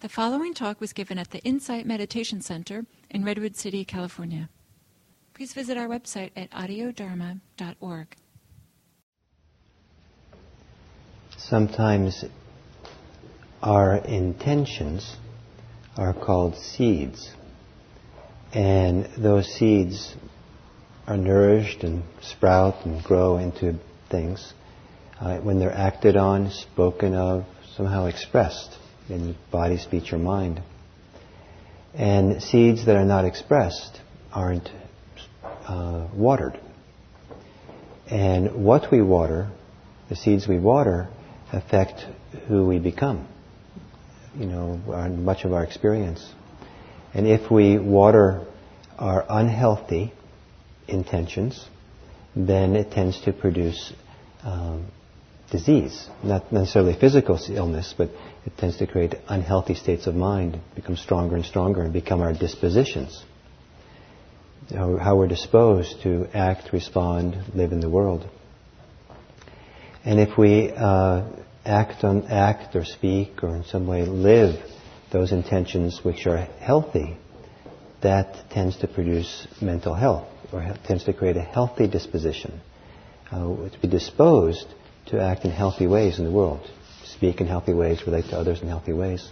The following talk was given at the Insight Meditation Center in Redwood City, California. Please visit our website at audiodharma.org. Sometimes our intentions are called seeds, and those seeds are nourished and sprout and grow into things uh, when they're acted on, spoken of, somehow expressed in body, speech, or mind. And seeds that are not expressed aren't uh, watered. And what we water, the seeds we water, affect who we become. You know, much of our experience. And if we water our unhealthy intentions, then it tends to produce um, disease. Not necessarily physical illness, but it tends to create unhealthy states of mind, become stronger and stronger, and become our dispositions. How, we're disposed to act, respond, live in the world. And if we uh, act on act or speak or in some way live those intentions which are healthy, that tends to produce mental health or tends to create a healthy disposition. Uh, to be disposed to act in healthy ways in the world, speak in healthy ways, relate to others in healthy ways.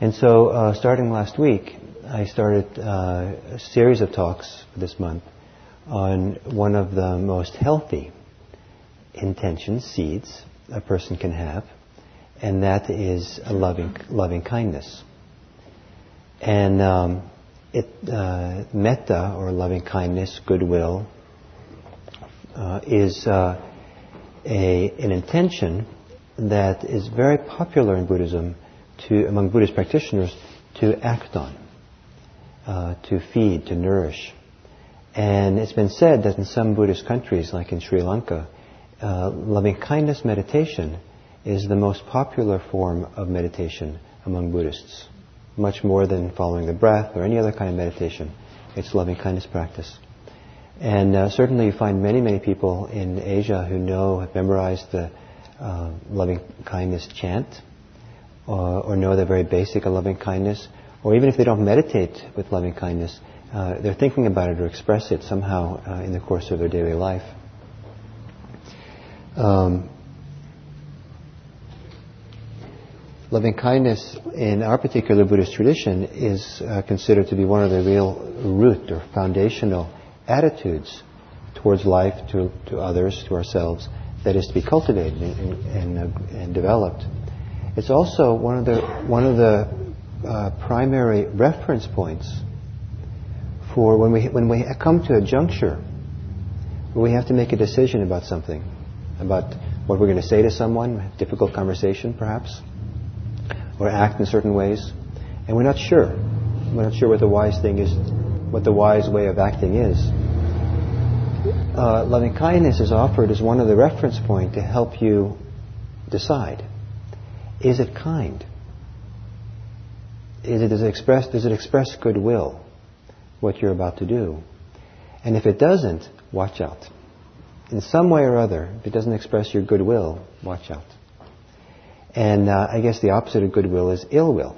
And so, uh, starting last week, I started uh, a series of talks this month on one of the most healthy intentions, seeds, a person can have, and that is loving, loving kindness. And um, it, uh, metta, or loving kindness, goodwill, uh, is uh, a, an intention that is very popular in Buddhism to, among Buddhist practitioners to act on, uh, to feed, to nourish. And it's been said that in some Buddhist countries, like in Sri Lanka, uh, loving kindness meditation is the most popular form of meditation among Buddhists, much more than following the breath or any other kind of meditation. It's loving kindness practice. And uh, certainly you find many, many people in Asia who know, have memorized the uh, loving kindness chant, or, or, know the very basic of loving kindness, or even if they don't meditate with loving kindness, uh, they're thinking about it or express it somehow uh, in the course of their daily life. Um, loving kindness in our particular Buddhist tradition is uh, considered to be one of the real root or foundational attitudes towards life, to, to others, to ourselves, that is to be cultivated and, and, uh, and developed. It's also one of the, one of the uh, primary reference points for when we, when we come to a juncture where we have to make a decision about something, about what we're going to say to someone, difficult conversation perhaps, or act in certain ways, and we're not sure. We're not sure what the wise thing is, what the wise way of acting is. Uh, loving kindness is offered as one of the reference point to help you decide. Is it kind? Is it, does, it express, does it express goodwill, what you're about to do? And if it doesn't, watch out. In some way or other, if it doesn't express your goodwill, watch out. And uh, I guess the opposite of goodwill is ill will.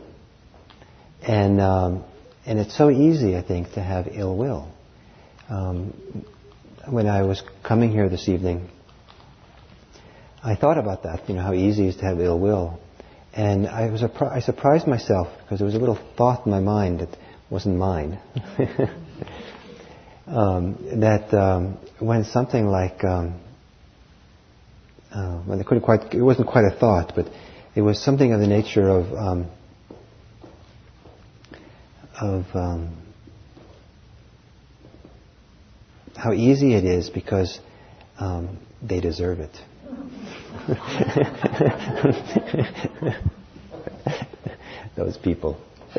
And um, and it's so easy, I think, to have ill will. Um, when I was coming here this evening, I thought about that, you know, how easy it is to have ill will. And I, was I surprised myself because there was a little thought in my mind that wasn't mine. um, that um, when something like, um, uh, well, it, couldn't quite, it wasn't quite a thought, but it was something of the nature of um, of um, how easy it is because um, they deserve it. Those people.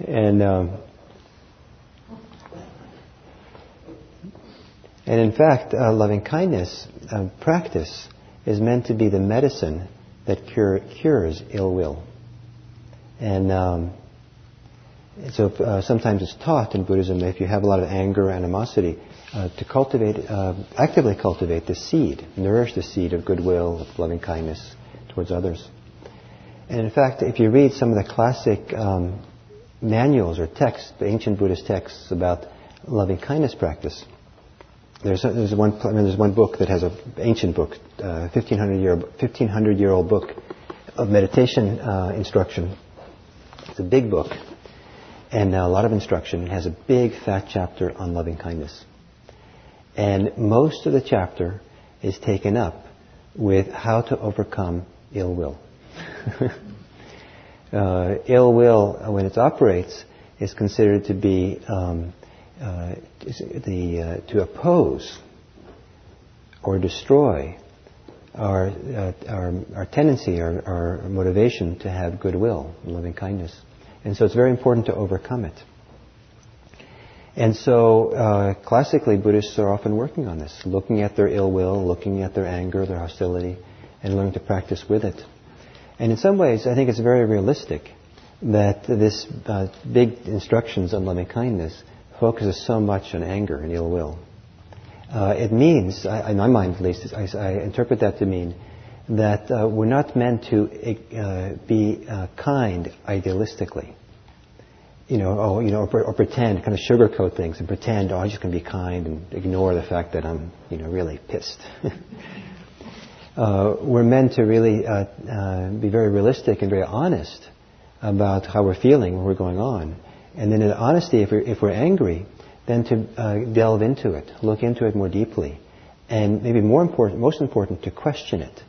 and um, and in fact, uh, loving kindness uh, practice is meant to be the medicine that cure, cures ill will. And um, so uh, sometimes it's taught in Buddhism that if you have a lot of anger or animosity, uh, to cultivate, uh, actively cultivate the seed, nourish the seed of goodwill, of loving kindness towards others. And in fact, if you read some of the classic um, manuals or texts, the ancient Buddhist texts about loving kindness practice, there's, a, there's, one, I mean, there's one book that has an ancient book, uh, 1500 year 1500 year old book of meditation uh, instruction. It's a big book and a lot of instruction. It has a big fat chapter on loving kindness. And most of the chapter is taken up with how to overcome ill will. uh, ill will, when it operates, is considered to be um, uh, the uh, to oppose or destroy our uh, our, our tendency, our, our motivation to have goodwill, loving kindness, and so it's very important to overcome it. And so, uh, classically, Buddhists are often working on this, looking at their ill will, looking at their anger, their hostility, and learning to practice with it. And in some ways, I think it's very realistic that this uh, big instructions on loving kindness focuses so much on anger and ill will. Uh, it means, I, in my mind at least, I, I interpret that to mean that uh, we're not meant to uh, be uh, kind idealistically. You know, oh, you know, or, or, pretend, kind of sugarcoat things and pretend, oh, I'm just going to be kind and ignore the fact that I'm, you know, really pissed. Uh, we're meant to really uh, be very realistic and very honest about how we're feeling, what we're going on, and then in honesty, if we're, if we're angry, then to uh, delve into it, look into it more deeply, and maybe more important, most important, to question it.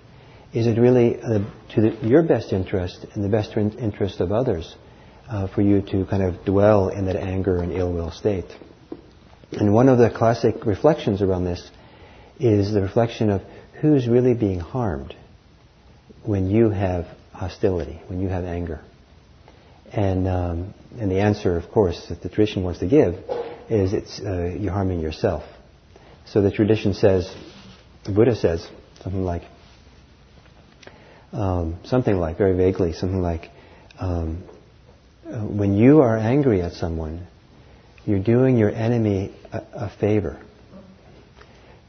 Is it really uh, to the, your best interest and the best interest of others uh, for you to kind of dwell in that anger and ill will state? And one of the classic reflections around this is the reflection of who's really being harmed when you have hostility, when you have anger. And, um, and the answer, of course, that the tradition wants to give is it's, uh, you're harming yourself. So the tradition says, the Buddha says, something like, um, something like, very vaguely, something like, um, when you are angry at someone, you're doing your enemy a, a favor.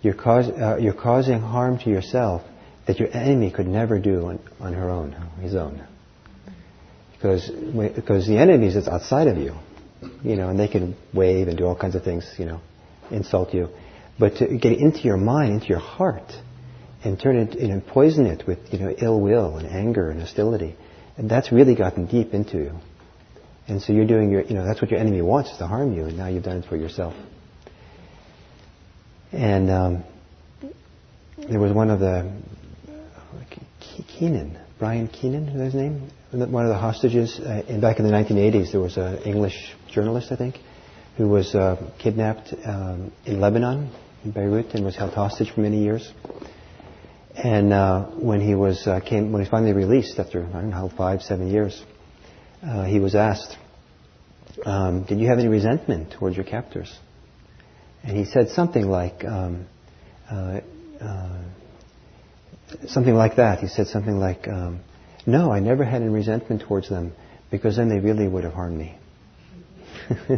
You're, cause, uh, you're, causing harm to yourself that your enemy could never do on, on her own, his own because because the enemy is outside of you, you know, and they can wave and do all kinds of things, you know, insult you. But to get into your mind, into your heart, and turn it and poison it with you know ill will and anger and hostility, and that's really gotten deep into you. And so you're doing your, you know, that's what your enemy wants is to harm you, and now you've done it for yourself. And um, there was one of the Keenan, Brian Keenan, is his name? one of the hostages uh, in, back in the 1980s. There was an English journalist, I think, who was uh, kidnapped um, in Lebanon, in Beirut, and was held hostage for many years. And uh, when he was uh, came, when he was finally released after I don't know five, seven years, uh, he was asked, um, "Did you have any resentment towards your captors?" And he said something like. Um, uh, something like that. He said something like, um, no, I never had any resentment towards them because then they really would have harmed me.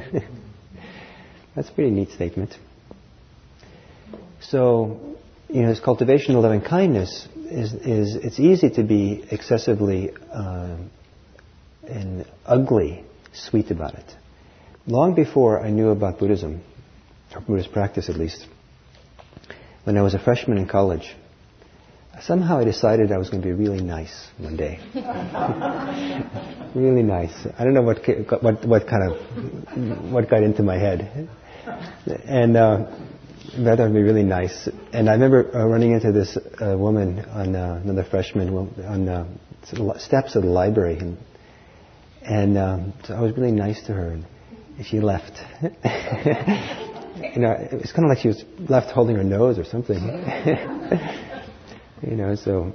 That's a pretty neat statement. So, you know, this cultivation of loving kindness is, is it's easy to be excessively uh, and ugly sweet about it. Long before I knew about Buddhism, or Buddhist practice at least, when I was a freshman in college, somehow I decided I was going to be really nice one day. really nice. I don't know what what what kind of what got into my head, and uh, rather be really nice. And I remember uh, running into this uh, woman on uh, another freshman on uh, steps of the library, and and um, so I was really nice to her, and she left. you know, it's kind of like she was left holding her nose or something. You know, so,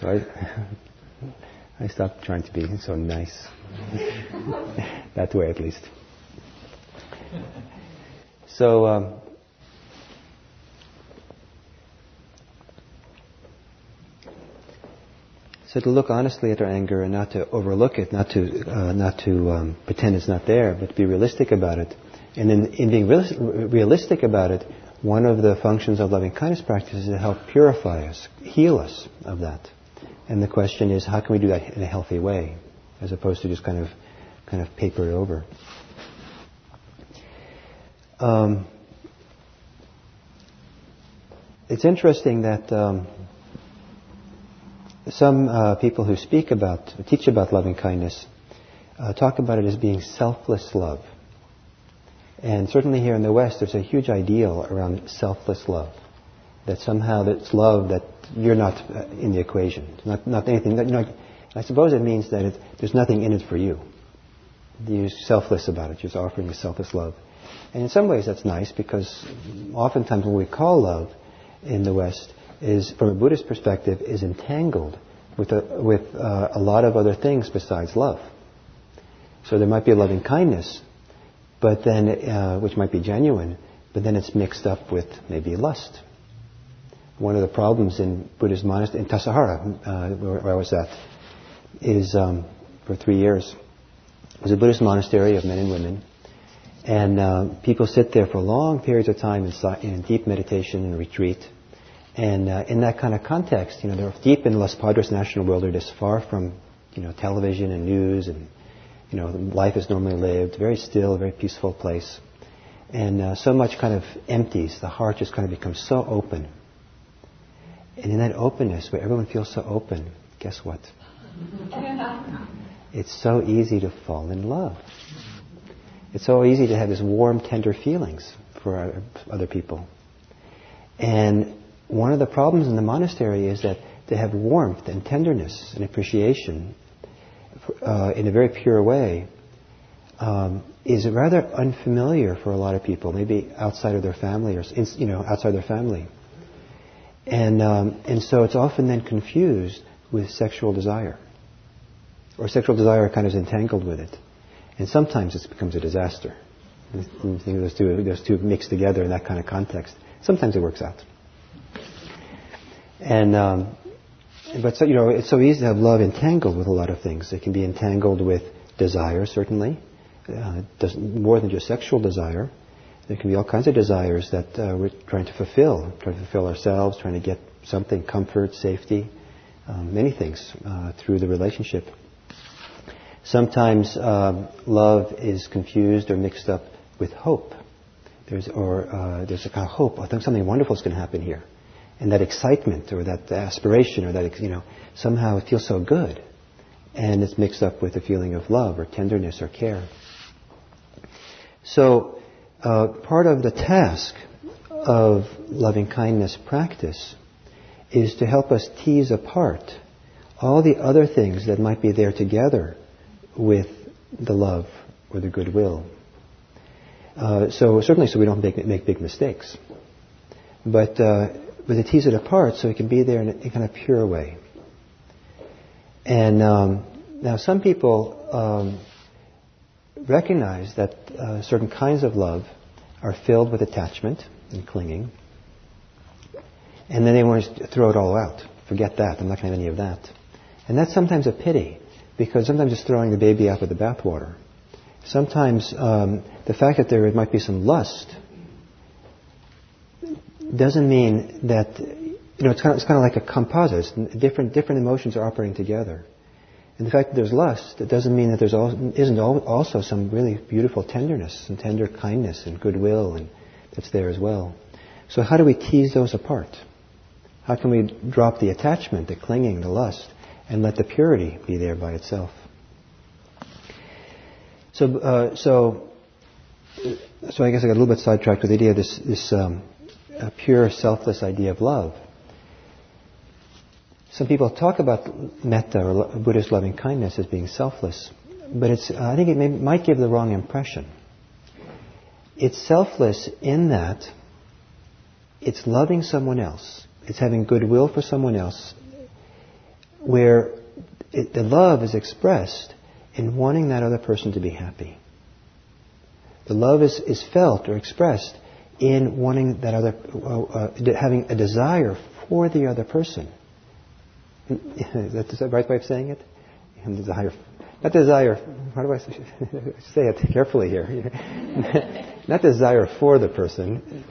so I, I stopped trying to be so nice. that way, at least. So, um, so to look honestly at our anger and not to overlook it, not to uh, not to um, pretend it's not there, but to be realistic about it. And in, in being realistic about it, one of the functions of loving kindness practice is to help purify us, heal us of that. And the question is, how can we do that in a healthy way, as opposed to just kind of, kind of paper it over? Um, it's interesting that um, some uh, people who speak about, teach about loving kindness, uh, talk about it as being selfless love. And certainly here in the West, there's a huge ideal around selfless love. That somehow it's love that you're not uh, in the equation. Not, not anything. That, you know, I suppose it means that it, there's nothing in it for you. You're selfless about it. You're just offering a selfless love. And in some ways that's nice because oftentimes what we call love in the West is, from a Buddhist perspective, is entangled with a, with uh, a lot of other things besides love. So there might be a loving kindness, but then uh, which might be genuine, but then it's mixed up with maybe lust. One of the problems in Buddhist monastery in Tassajara, uh, where, where, I was at, is um, for three years. It was a Buddhist monastery of men and women, and uh, people sit there for long periods of time in, in deep meditation and retreat. And uh, in that kind of context, you know, they're deep in Los Padres National Wilderness, far from, you know, television and news and, you know, life is normally lived, very still, very peaceful place. And uh, so much kind of empties. The heart just kind of becomes so open. And in that openness, where everyone feels so open, guess what? it's so easy to fall in love. It's so easy to have these warm, tender feelings for other people. And one of the problems in the monastery is that they have warmth and tenderness and appreciation uh, in a very pure way um, is rather unfamiliar for a lot of people, maybe outside of their family or you know outside their family, and um, and so it's often then confused with sexual desire, or sexual desire kind of is entangled with it, and sometimes it becomes a disaster. Those two, those two mixed together in that kind of context. Sometimes it works out. And um, but so, you know, it's so easy to have love entangled with a lot of things. It can be entangled with desire, certainly, uh, more than just sexual desire. There can be all kinds of desires that uh, we're trying to fulfill, trying to fulfill ourselves, trying to get something, comfort, safety, um, many things uh, through the relationship. Sometimes um, love is confused or mixed up with hope. There's, or uh, there's a kind of hope. I think something wonderful is going to happen here and that excitement or that aspiration or that, you know, somehow it feels so good. And it's mixed up with a feeling of love or tenderness or care. So, uh, part of the task of loving kindness practice is to help us tease apart all the other things that might be there together with the love or the goodwill. Uh, so certainly, so we don't make, make big mistakes. But uh, but to tease it apart so it can be there in a, in kind of pure way. And um, now some people um, recognize that uh, certain kinds of love are filled with attachment and clinging, and then they want to throw it all out. Forget that. I'm not going to have any of that. And that's sometimes a pity, because sometimes it's throwing the baby out with the bathwater. Sometimes um, the fact that there might be some lust doesn't mean that you know it's kind of, it's kind of like a composite. Different different emotions are operating together. And the fact that there's lust, it doesn't mean that there isn't also some really beautiful tenderness and tender kindness and goodwill and that's there as well. So how do we tease those apart? How can we drop the attachment, the clinging, the lust, and let the purity be there by itself? So, uh, so, so I guess I got a little bit sidetracked with the idea of this, this um, a pure, selfless idea of love. Some people talk about metta or Buddhist loving kindness as being selfless, but it's, I think it may, might give the wrong impression. It's selfless in that it's loving someone else, it's having goodwill for someone else, where it, the love is expressed in wanting that other person to be happy. The love is, is felt or expressed in wanting that other, uh, uh, having a desire for the other person. That's the right way of saying it? Desire, not desire. How do I say it carefully here? not desire for the person.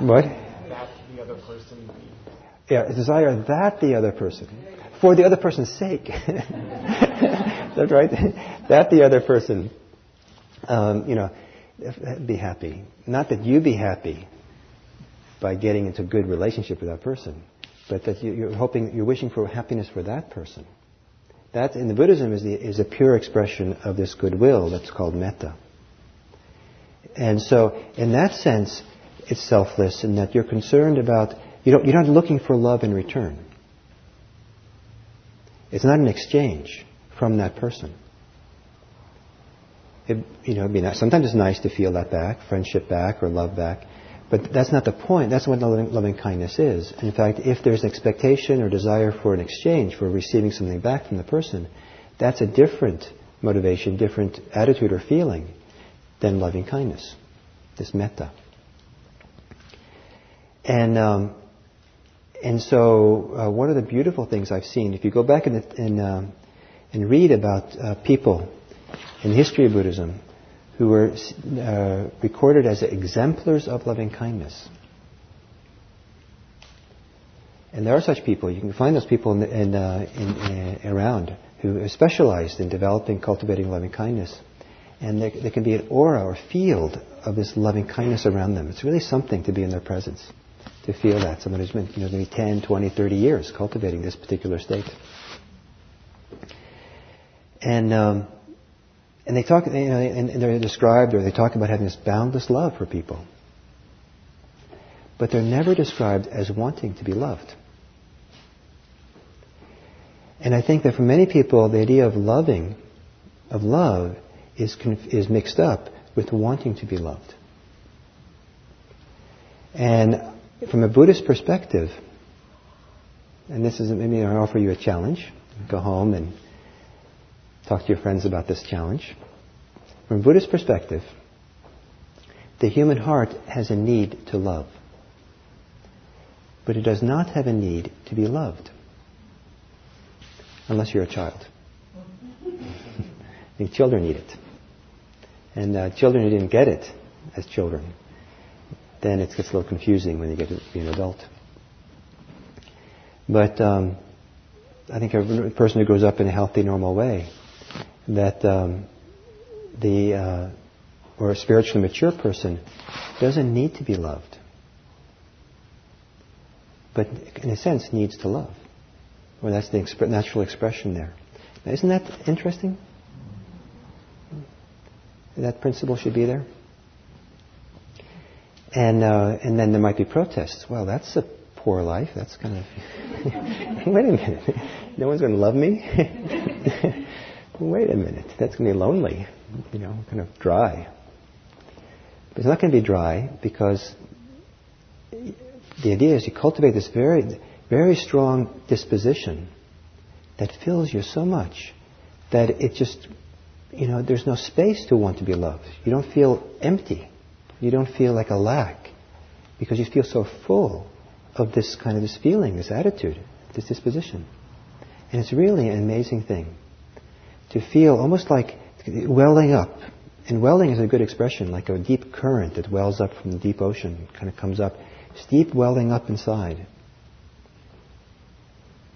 what? That the other person. Yeah, desire that the other person, for the other person's sake. That's right. That the other person, um, you know, be happy. Not that you be happy by getting into a good relationship with that person, but that you're hoping, you're wishing for happiness for that person. That in the Buddhism is, the, is a pure expression of this goodwill that's called metta. And so, in that sense, it's selfless in that you're concerned about, you don't, you're not looking for love in return. It's not an exchange from that person. It, you know, nice. sometimes it's nice to feel that back, friendship back, or love back. But that's not the point. That's what loving, loving kindness is. in fact, if there's an expectation or desire for an exchange, for receiving something back from the person, that's a different motivation, different attitude or feeling than loving kindness, this metta. And um, and so uh, one of the beautiful things I've seen, if you go back and and, uh, and read about uh, people in the history of Buddhism who were uh, recorded as exemplars of loving kindness. And there are such people. You can find those people in, in, uh, in, uh, around who are specialized in developing, cultivating loving kindness. And there, there, can be an aura or field of this loving kindness around them. It's really something to be in their presence, to feel that. Someone who's been you know, maybe 10, 20, 30 years cultivating this particular state. And um, and they talk, you know, and they're described or they talk about having this boundless love for people. But they're never described as wanting to be loved. And I think that for many people, the idea of loving, of love, is, is mixed up with wanting to be loved. And from a Buddhist perspective, and this is maybe I offer you a challenge. Go home and talk to your friends about this challenge. From Buddhist perspective, the human heart has a need to love, but it does not have a need to be loved, unless you're a child. I think children need it. And uh, children who didn't get it as children, then it gets a little confusing when you get to be an adult. But um, I think a person who grows up in a healthy, normal way that um, the uh, or a spiritually mature person doesn't need to be loved, but in a sense needs to love. Well, that's the exp- natural expression there. Now, isn't that interesting? That principle should be there. And uh, and then there might be protests. Well, that's a poor life. That's kind of. Wait a minute. No one's going to love me. wait a minute, that's going to be lonely, you know, kind of dry. But it's not going to be dry because the idea is you cultivate this very, very strong disposition that fills you so much that it just, you know, there's no space to want to be loved. You don't feel empty. You don't feel like a lack because you feel so full of this kind of this feeling, this attitude, this disposition. And it's really an amazing thing to feel almost like welling up. And welling is a good expression, like a deep current that wells up from the deep ocean, kind of comes up. Steep welling up inside.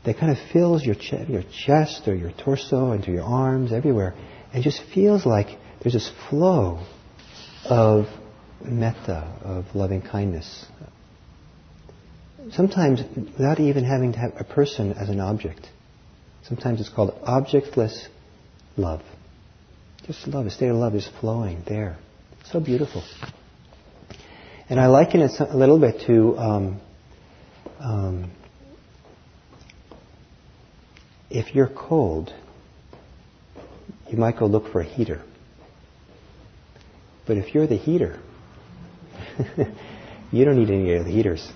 That kind of fills your, ch- your chest or your torso into your arms, everywhere. And just feels like there's this flow of metta, of loving kindness. Sometimes without even having to have a person as an object. Sometimes it's called objectless love. Just love, a state of love is flowing there. So beautiful. And I liken it a little bit to um, um, if you're cold, you might go look for a heater. But if you're the heater, you don't need any of the heaters.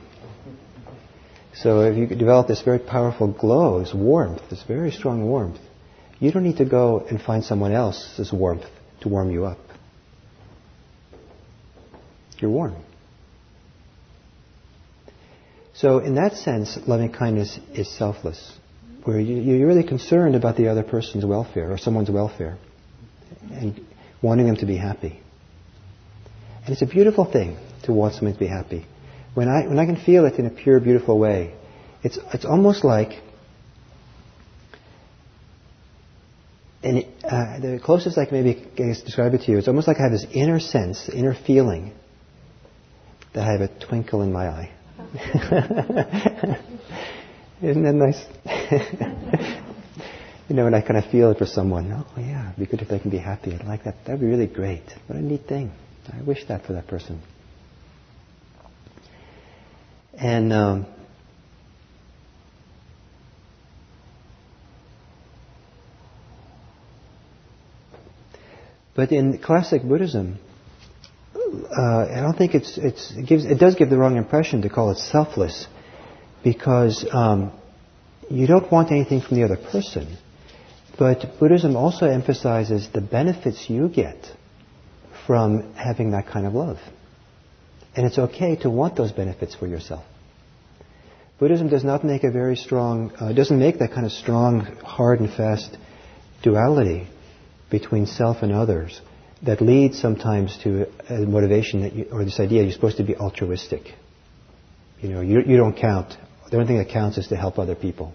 So if you develop this very powerful glow, this warmth, this very strong warmth, you don't need to go and find someone else's warmth to warm you up. You're warm. So, in that sense, loving kindness is selfless, where you, are really concerned about the other person's welfare or someone's welfare and wanting them to be happy. And it's a beautiful thing to want someone to be happy. When I, when I can feel it in a pure, beautiful way, It's, it's almost like, and it, uh, the closest I can maybe describe it to you, it's almost like I have this inner sense, inner feeling that I have a twinkle in my eye. Isn't that nice? you know, and I kind of feel it for someone. Oh, yeah, it'd be good if they can be happy. I'd like that. That'd be really great. What a neat thing. I wish that for that person. And um, but in classic Buddhism, uh, I don't think it's, it's it gives it does give the wrong impression to call it selfless, because um, you don't want anything from the other person. But Buddhism also emphasizes the benefits you get from having that kind of love. And it's okay to want those benefits for yourself. Buddhism does not make a very strong, uh, doesn't make that kind of strong, hard and fast duality between self and others that leads sometimes to a motivation that you, or this idea you're supposed to be altruistic. You know, you, you don't count. The only thing that counts is to help other people.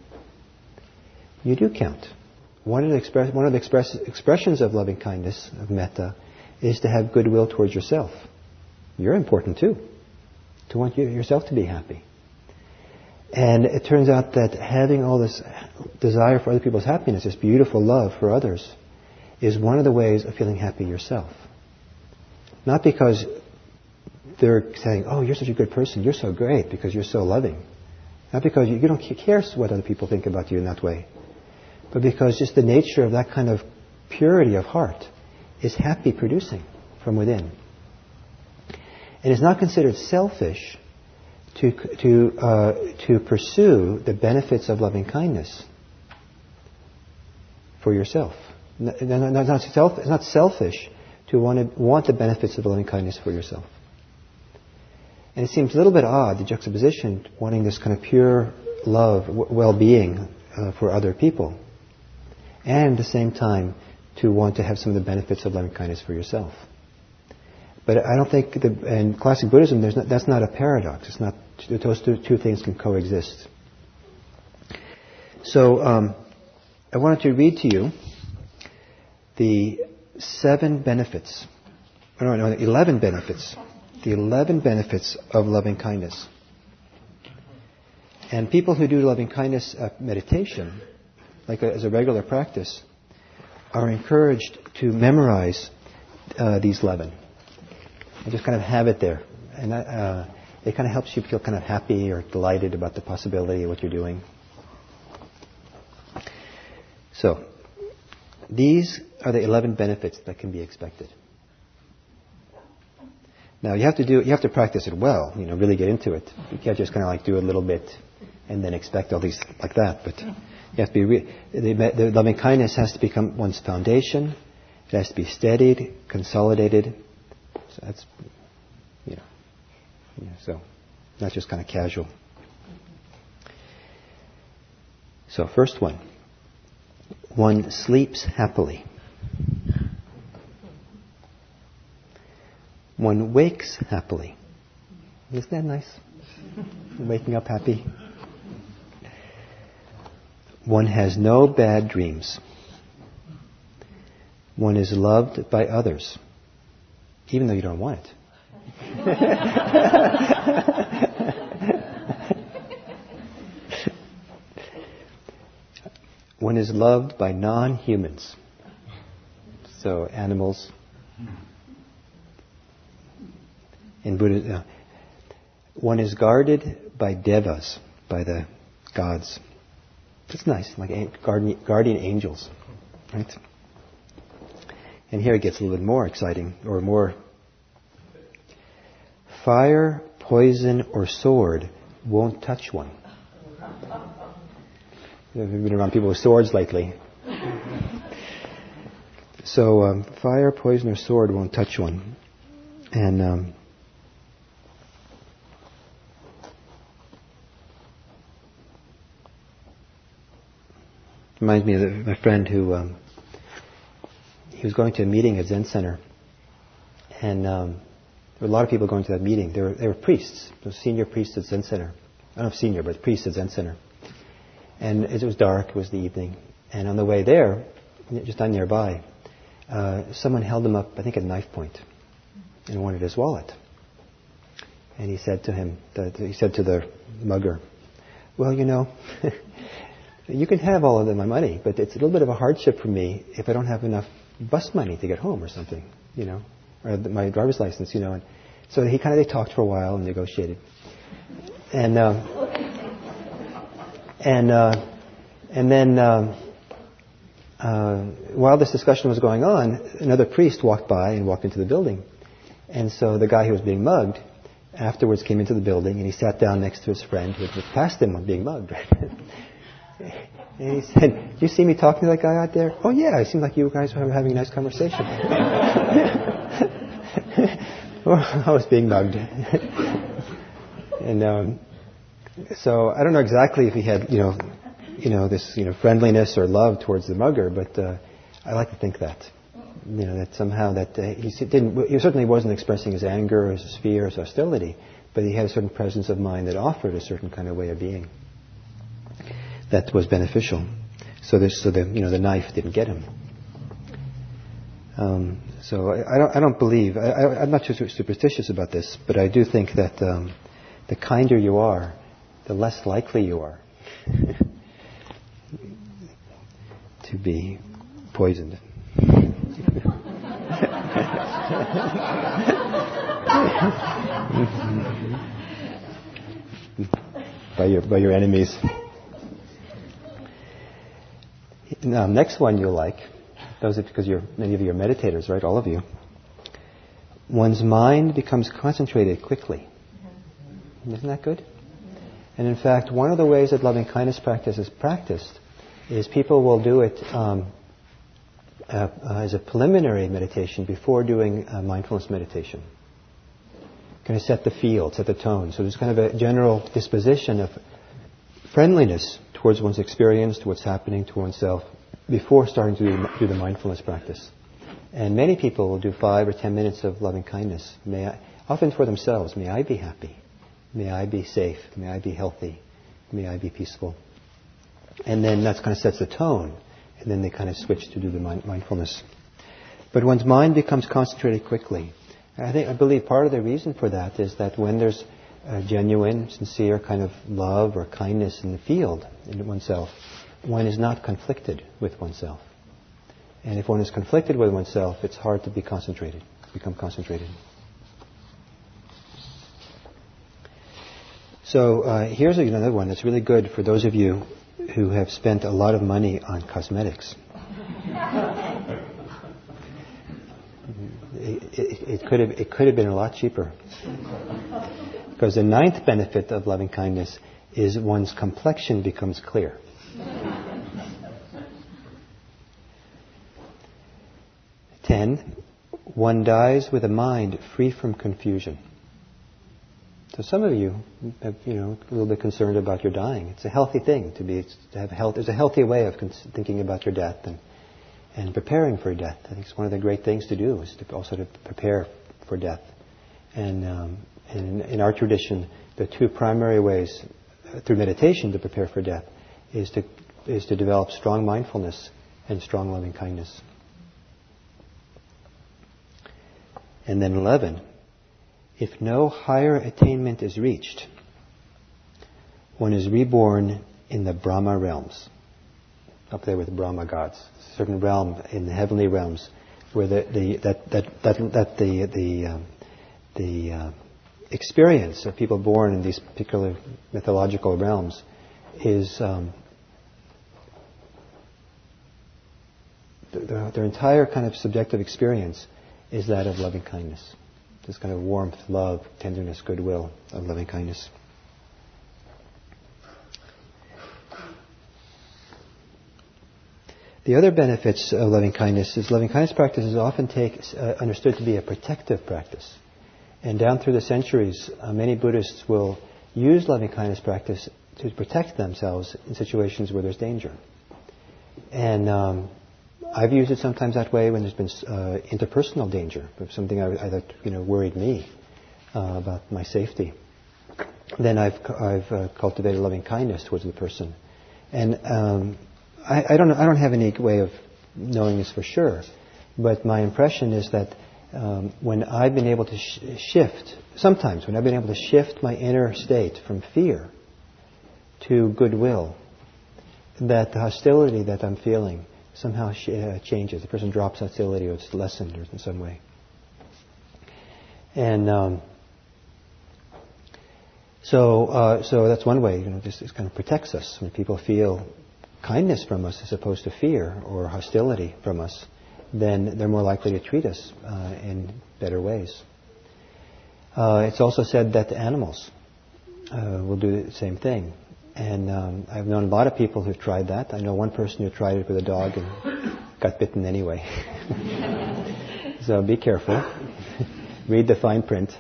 You do count. One of the, express, one of the express, expressions of loving kindness, of metta, is to have goodwill towards yourself. You're important too. To want you, yourself to be happy. And it turns out that having all this desire for other people's happiness, this beautiful love for others, is one of the ways of feeling happy yourself. Not because they're saying, oh, you're such a good person, you're so great because you're so loving. Not because you, you don't care what other people think about you in that way, but because just the nature of that kind of purity of heart is happy producing from within. And It is not considered selfish to, to, uh, to pursue the benefits of loving kindness for yourself. It's not, selfish to want, to want the benefits of loving kindness for yourself. And it seems a little bit odd, the juxtaposition, wanting this kind of pure love, well-being uh, for other people, and at the same time to want to have some of the benefits of loving kindness for yourself. But I don't think, the, in classic Buddhism, not, that's not a paradox. It's not those two, two things can coexist. So um, I wanted to read to you the seven benefits, no, no, eleven benefits, the eleven benefits of loving kindness. And people who do loving kindness uh, meditation, like a, as a regular practice, are encouraged to memorize uh, these eleven and just kind of have it there. And uh, it kind of helps you feel kind of happy or delighted about the possibility of what you're doing. So, these are the 11 benefits that can be expected. Now you have to do you have to practice it well, you know, really get into it. You can't just kind of like do a little bit and then expect all these like that. But you have to be re- the, the loving kindness has to become one's foundation. It has to be steadied, consolidated, so that's, you know, yeah, so not just kind of casual. So, first one one sleeps happily. One wakes happily. Isn't that nice? Waking up happy. One has no bad dreams. One is loved by others even though you don't want it. One is loved by non humans, so animals. In Buddha, uh, one is guarded by devas, by the gods. That's nice, like guardian, guardian angels, right? And here it gets a little bit more exciting, or more. Fire, poison, or sword won't touch one. Have been around people with swords lately? So, um, fire, poison, or sword won't touch one. And um, reminds me of my friend who um, he was going to a meeting at Zen Center, and um, there were a lot of people going to that meeting. There were, they were priests, senior priests at Zen Center. I don't know if senior, but priests at Zen Center. And it was dark, it was the evening. And on the way there, just on nearby, uh, someone held him up, I think at knife point, and wanted his wallet. And he said to him, the, he said to the mugger, well, you know, you can have all of my money, but it's a little bit of a hardship for me if I don't have enough bus money to get home or something, you know, or my driver's license, you know. And so he kind of they talked for a while and negotiated, and uh, and uh, and then um, uh, while this discussion was going on, another priest walked by and walked into the building, and so the guy who was being mugged afterwards came into the building and he sat down next to his friend who had just passed him on being mugged. and he said, "Do you see me talking to that guy out there?" "Oh yeah, it seemed like you guys were having a nice conversation." well, I was being mugged, and um, so I don't know exactly if he had, you know, you know, this, you know, friendliness or love towards the mugger, but uh, I like to think that you know, that somehow that uh, he didn't, he certainly wasn't expressing his anger or his fear or his hostility, but he had a certain presence of mind that offered a certain kind of way of being that was beneficial. So this, so the, you know, the knife didn't get him. Um, so I, I, don't, I don't believe, I, am not too superstitious about this, but I do think that um, the kinder you are, the less likely you are to be poisoned. by your by your enemies. Now, next one you'll like. Those are because you're many of you are meditators, right? All of you. One's mind becomes concentrated quickly. Isn't that good? And in fact, one of the ways that loving kindness practice is practiced is people will do it um, uh, uh, as a preliminary meditation before doing mindfulness meditation. Kind of set the field, set the tone. So there's kind of a general disposition of friendliness towards one's experience, to what's happening to oneself, before starting to do, the mindfulness practice. And many people will do five or ten minutes of loving kindness. May I, often for themselves, may I be happy. May I be safe. May I be healthy. May I be peaceful. And then that kind of sets the tone and then they kind of switch to do the mind- mindfulness. But one's mind becomes concentrated quickly. I think I believe part of the reason for that is that when there's a genuine, sincere kind of love or kindness in the field in oneself, one is not conflicted with oneself. And if one is conflicted with oneself, it's hard to be concentrated, become concentrated. So uh, here's another one that's really good for those of you who have spent a lot of money on cosmetics. it, it, it, could have, it could have been a lot cheaper. Because the ninth benefit of loving kindness is one's complexion becomes clear. Ten, one dies with a mind free from confusion. So some of you, have, you know, a little bit concerned about your dying. It's a healthy thing to be to have health. There's a healthy way of thinking about your death and and preparing for death. I think it's one of the great things to do is to also to prepare for death. And, um, and in, in our tradition, the two primary ways uh, through meditation to prepare for death is to is to develop strong mindfulness and strong loving kindness. And then eleven. If no higher attainment is reached, one is reborn in the Brahma realms, up there with Brahma gods, a certain realm in the heavenly realms, where the, the that, that, that, that the the um, the uh, experience of people born in these particular mythological realms is um, their, their entire kind of subjective experience is that of loving kindness this kind of warmth, love, tenderness, goodwill of loving kindness. The other benefits of loving kindness is loving kindness practice is often take, uh, understood to be a protective practice. And down through the centuries, uh, many Buddhists will use loving kindness practice to protect themselves in situations where there's danger. And um, I've used it sometimes that way when there's been uh, interpersonal danger, something I, I, that you know worried me uh, about my safety. then I've, I've uh, cultivated loving kindness towards the person. And um, I, I, don't, I don't have any way of knowing this for sure, but my impression is that um, when I've been able to sh- shift, sometimes when I've been able to shift my inner state from fear to goodwill, that the hostility that I'm feeling somehow uh, changes. The person drops hostility or it's lessened in some way. And um, so, uh, so that's one way. You know, this, this kind of protects us when people feel kindness from us as opposed to fear or hostility from us. Then they're more likely to treat us uh, in better ways. Uh, it's also said that the animals uh, will do the same thing. And um, I've known a lot of people who've tried that. I know one person who tried it with a dog and got bitten anyway. so be careful. Read the fine print.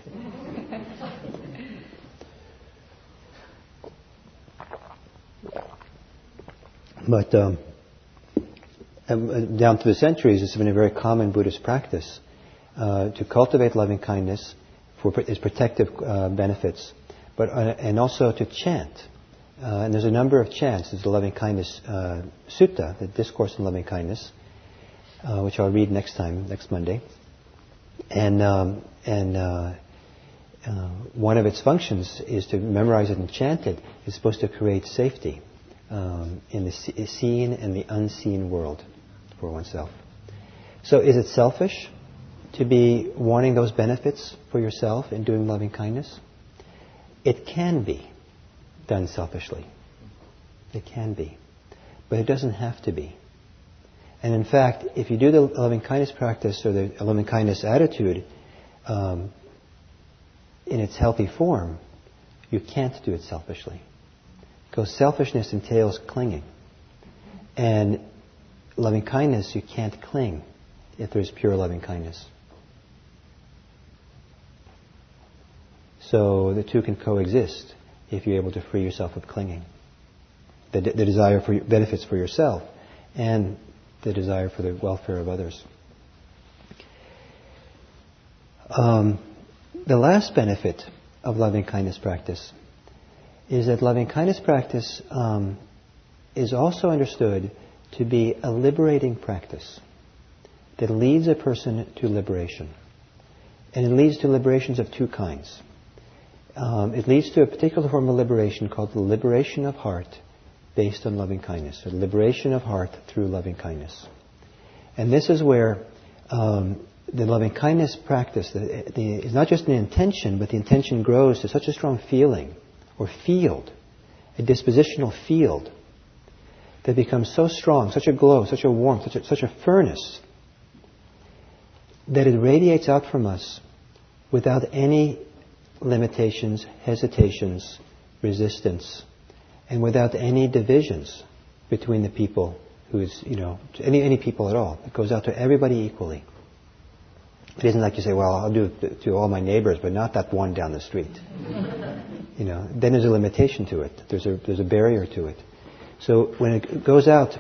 But um, down through the centuries, it's been a very common Buddhist practice uh, to cultivate loving kindness for its protective uh, benefits, but uh, and also to chant uh, and there's a number of chants. There's the Loving Kindness uh, Sutta, the Discourse on Loving Kindness, uh, which I'll read next time, next Monday. And, um, and uh, uh, one of its functions is to memorize it and chant it. It's supposed to create safety um, in the seen and the unseen world for oneself. So is it selfish to be wanting those benefits for yourself in doing loving kindness? It can be done selfishly. It can be. But it doesn't have to be. And in fact, if you do the loving kindness practice or the loving kindness attitude um, in its healthy form, you can't do it selfishly. Because selfishness entails clinging. And loving kindness, you can't cling if there's pure loving kindness. So the two can coexist if you're able to free yourself of clinging. The, the desire for benefits for yourself and the desire for the welfare of others. Um, the last benefit of loving kindness practice is that loving kindness practice um, is also understood to be a liberating practice that leads a person to liberation. And it leads to liberations of two kinds um, it leads to a particular form of liberation called the liberation of heart based on loving kindness, or liberation of heart through loving kindness. And this is where um, the loving kindness practice the, the, is not just an intention, but the intention grows to such a strong feeling or field, a dispositional field that becomes so strong, such a glow, such a warmth, such a, such a furnace, that it radiates out from us without any limitations, hesitations, resistance, and without any divisions between the people who's, you know, any, any people at all. It goes out to everybody equally. It isn't like you say, well, I'll do it to all my neighbors, but not that one down the street. you know, then there's a limitation to it. There's a, there's a barrier to it. So when it goes out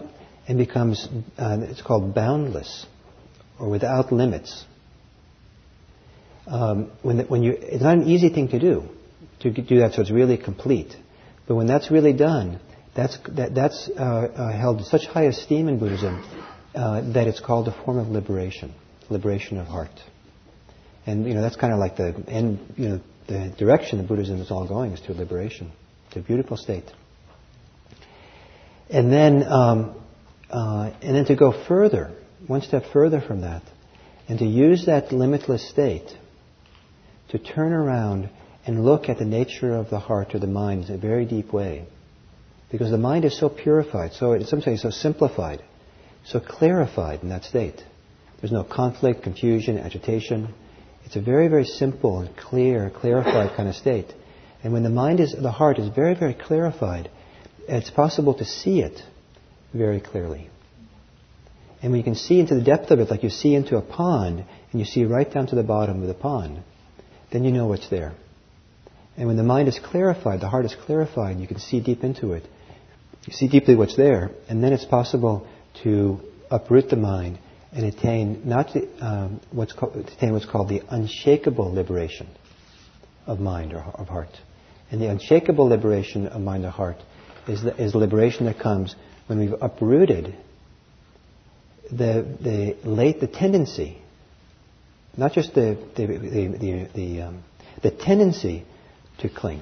and becomes, uh, it's called boundless, or without limits, um, when, when you, it's not an easy thing to do, to do that so it's really complete. But when that's really done, that's, that, that's uh, uh, held in such high esteem in Buddhism uh, that it's called a form of liberation, liberation of heart. And you know that's kind of like the end, you know, the direction that Buddhism is all going is to liberation. It's a beautiful state. And then, um, uh, and then to go further, one step further from that, and to use that limitless state to turn around and look at the nature of the heart or the mind in a very deep way. Because the mind is so purified, so in some sense so simplified, so clarified in that state. There's no conflict, confusion, agitation. It's a very, very simple and clear, clarified kind of state. And when the mind is, the heart is very, very clarified, it's possible to see it very clearly. And when you can see into the depth of it, like you see into a pond, and you see right down to the bottom of the pond, then you know what's there. And when the mind is clarified, the heart is clarified, you can see deep into it. You see deeply what's there, and then it's possible to uproot the mind and attain not um, what's called, attain what's called the unshakable liberation of mind or of heart. And the unshakable liberation of mind or heart is the, is liberation that comes when we've uprooted the, the late the tendency, not just the the the the, the, um, the tendency to cling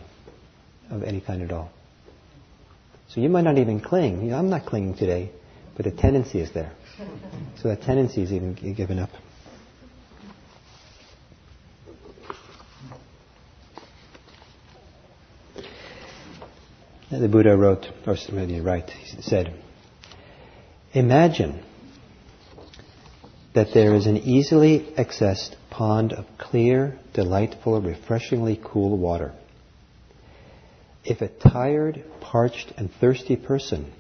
of any kind at all. So you might not even cling. You know, I'm not clinging today, but the tendency is there. So that tendency is even given up. The Buddha wrote, or right, he said, Imagine that there is an easily accessed pond of clear, delightful, refreshingly cool water. If a tired, parched, and thirsty person,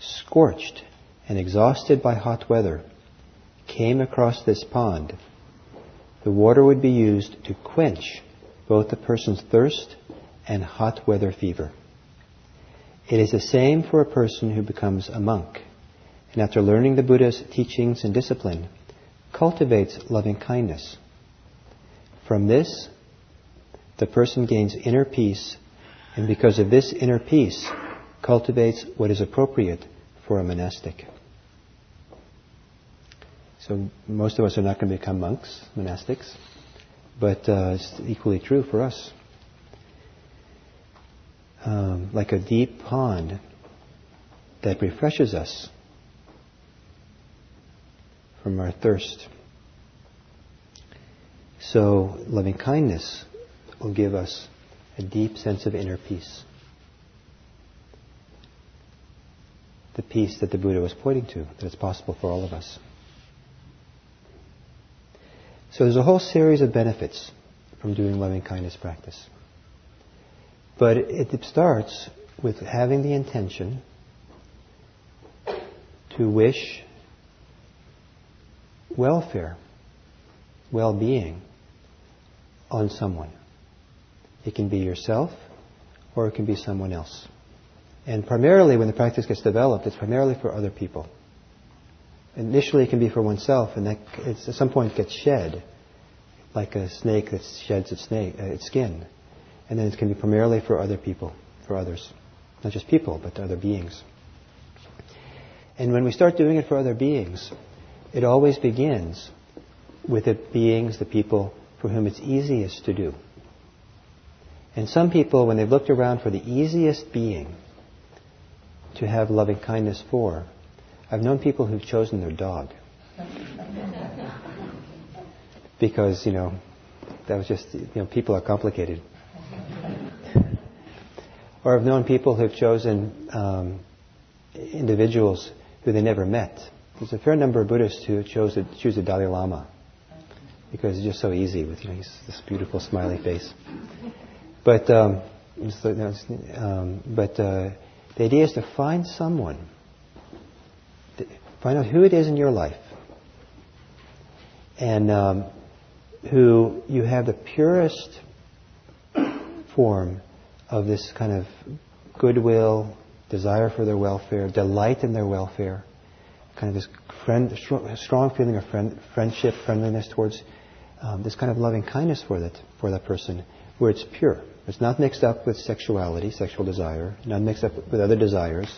scorched and exhausted by hot weather, came across this pond, the water would be used to quench both the person's thirst and hot weather fever. It is the same for a person who becomes a monk, and after learning the Buddha's teachings and discipline, cultivates loving kindness. From this, the person gains inner peace, and because of this inner peace, cultivates what is appropriate for a monastic. So most of us are not going to become monks, monastics, but uh, it's equally true for us. Um, like a deep pond that refreshes us from our thirst. So, loving kindness will give us a deep sense of inner peace. The peace that the Buddha was pointing to, that it's possible for all of us. So, there's a whole series of benefits from doing loving kindness practice. But it starts with having the intention to wish welfare, well being on someone. It can be yourself or it can be someone else. And primarily, when the practice gets developed, it's primarily for other people. Initially, it can be for oneself, and that at some point gets shed, like a snake that sheds its, snake, uh, its skin. And then it can be primarily for other people, for others. Not just people, but other beings. And when we start doing it for other beings, it always begins with the beings, the people for whom it's easiest to do. And some people, when they've looked around for the easiest being to have loving kindness for, I've known people who've chosen their dog. because, you know, that was just, you know, people are complicated. or I've known people who've chosen um, individuals who they never met there's a fair number of Buddhists who chose to choose the Dalai Lama because it's just so easy with you know this beautiful smiley face. But um, um, but uh, the idea is to find someone, find out who it is in your life, and um, who you have the purest form of this kind of goodwill, desire for their welfare, delight in their welfare kind of this friend, strong feeling of friend, friendship, friendliness towards um, this kind of loving kindness for that for that person, where it's pure. It's not mixed up with sexuality, sexual desire, not mixed up with other desires,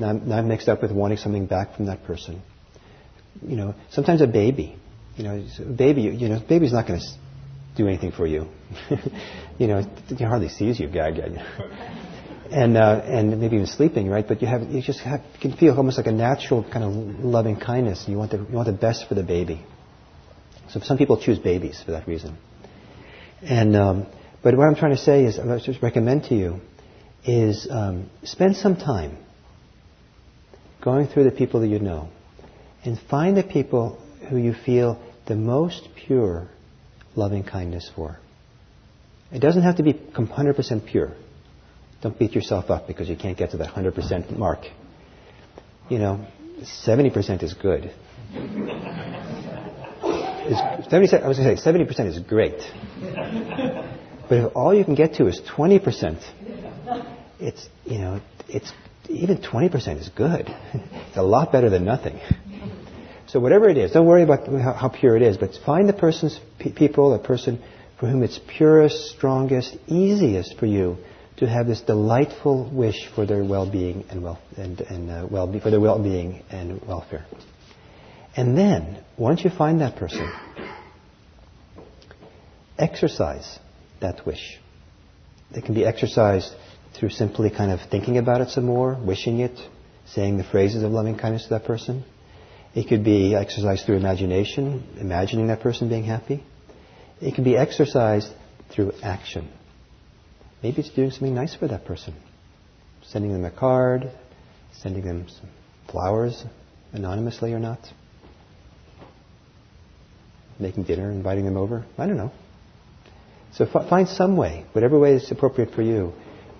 not, not mixed up with wanting something back from that person. You know, sometimes a baby, you know, baby, you know, baby's not going to do anything for you. you know, he hardly sees you, gag, gag and uh, and maybe even sleeping, right? But you have you just have, you can feel almost like a natural kind of loving kindness. You want the you want the best for the baby. So some people choose babies for that reason. And um, but what I'm trying to say is, I just recommend to you is um, spend some time going through the people that you know, and find the people who you feel the most pure loving kindness for. It doesn't have to be 100% pure. Don't beat yourself up because you can't get to that 100% mark. You know, 70% is good. 70, I was going to say 70% is great. But if all you can get to is 20%, it's, you know, it's, even 20% is good. It's a lot better than nothing. So whatever it is, don't worry about how, pure it is, but find the person's people, the person for whom it's purest, strongest, easiest for you to have this delightful wish for their well-being and, well, and, and uh, well for their well-being and welfare. And then, once you find that person, exercise that wish. It can be exercised through simply kind of thinking about it some more, wishing it, saying the phrases of loving kindness to that person. It could be exercised through imagination, imagining that person being happy. It can be exercised through action. Maybe it's doing something nice for that person. Sending them a card, sending them some flowers, anonymously or not. Making dinner, inviting them over. I don't know. So f- find some way, whatever way is appropriate for you,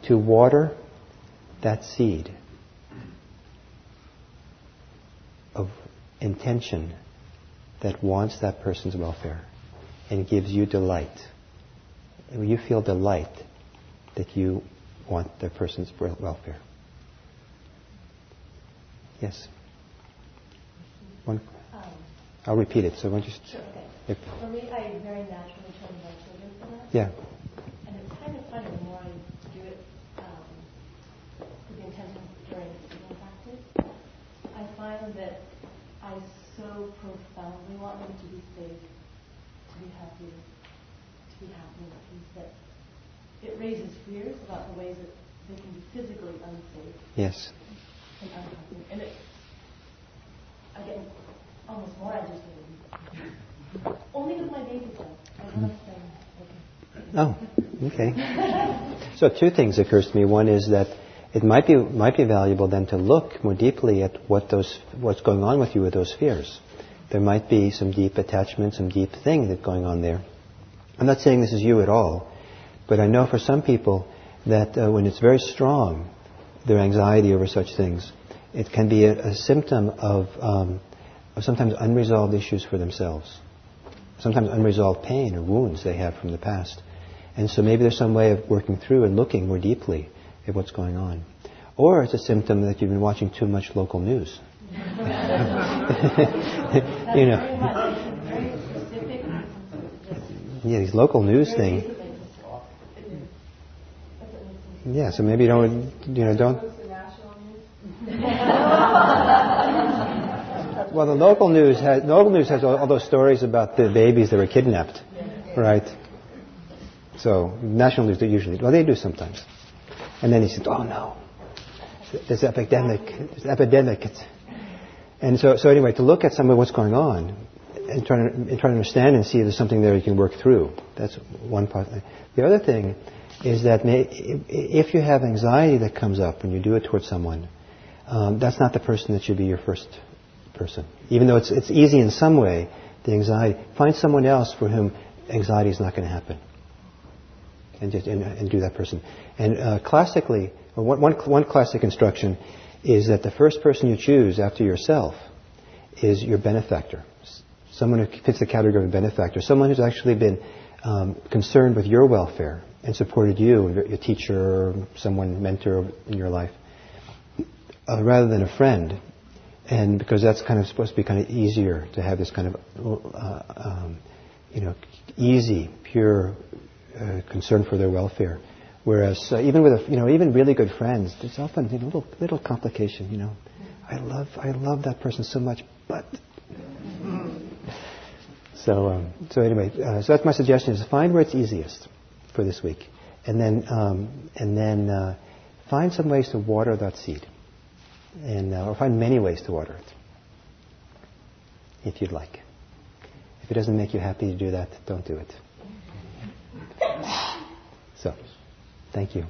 to water that seed of intention that wants that person's welfare and gives you delight. You feel delight that you want that person's welfare. Yes? One, um, I'll repeat it. So, why don't you? Sure, okay. For me, I very naturally turn to my children for that. Yeah. And it's kind of funny the more I do it um, with the intention during singing practice, I find that I so profoundly want them to be safe, to be happy, to be happy and peace that it raises fears about the ways that they can be physically unsafe. Yes. And unhappy. And it, get almost more agitated only with my baby Oh, okay. so two things occurs to me. One is that it might be might be valuable then to look more deeply at what those what's going on with you with those fears. There might be some deep attachment, some deep thing that's going on there. I'm not saying this is you at all, but I know for some people that uh, when it's very strong, their anxiety over such things, it can be a, a symptom of, um, of sometimes unresolved issues for themselves sometimes unresolved pain or wounds they have from the past. And so maybe there's some way of working through and looking more deeply at what's going on. Or it's a symptom that you've been watching too much local news. you know. Yeah, these local news things. Yeah, so maybe you don't, you know, don't. Well, the local news has local news has all, all, those stories about the babies that were kidnapped, right? So national news they usually well they do sometimes, and then he said, "Oh no, there's epidemic, there's epidemic," and so so anyway, to look at some of what's going on and try to and to understand and see if there's something there you can work through. That's one part. The other thing is that may, if you have anxiety that comes up when you do it towards someone, um, that's not the person that should be your first person. Even though it's, it's easy in some way, the anxiety, find someone else for whom anxiety is not going to happen. And, just, and, and do that person. And uh, classically, one, one, one classic instruction is that the first person you choose after yourself is your benefactor. Someone who fits the category of a benefactor. Someone who's actually been um, concerned with your welfare and supported you, your teacher, someone, mentor in your life, uh, rather than a friend and because that's kind of supposed to be kind of easier to have this kind of, uh, um, you know, easy, pure uh, concern for their welfare. Whereas uh, even with a, you know even really good friends, there's often a little little complication. You know, I love I love that person so much, but so um, so anyway, uh, so that's my suggestion: is find where it's easiest for this week, and then um, and then uh, find some ways to water that seed and uh, or find many ways to water it, if you'd like. If it doesn't make you happy to do that, don't do it. So, thank you.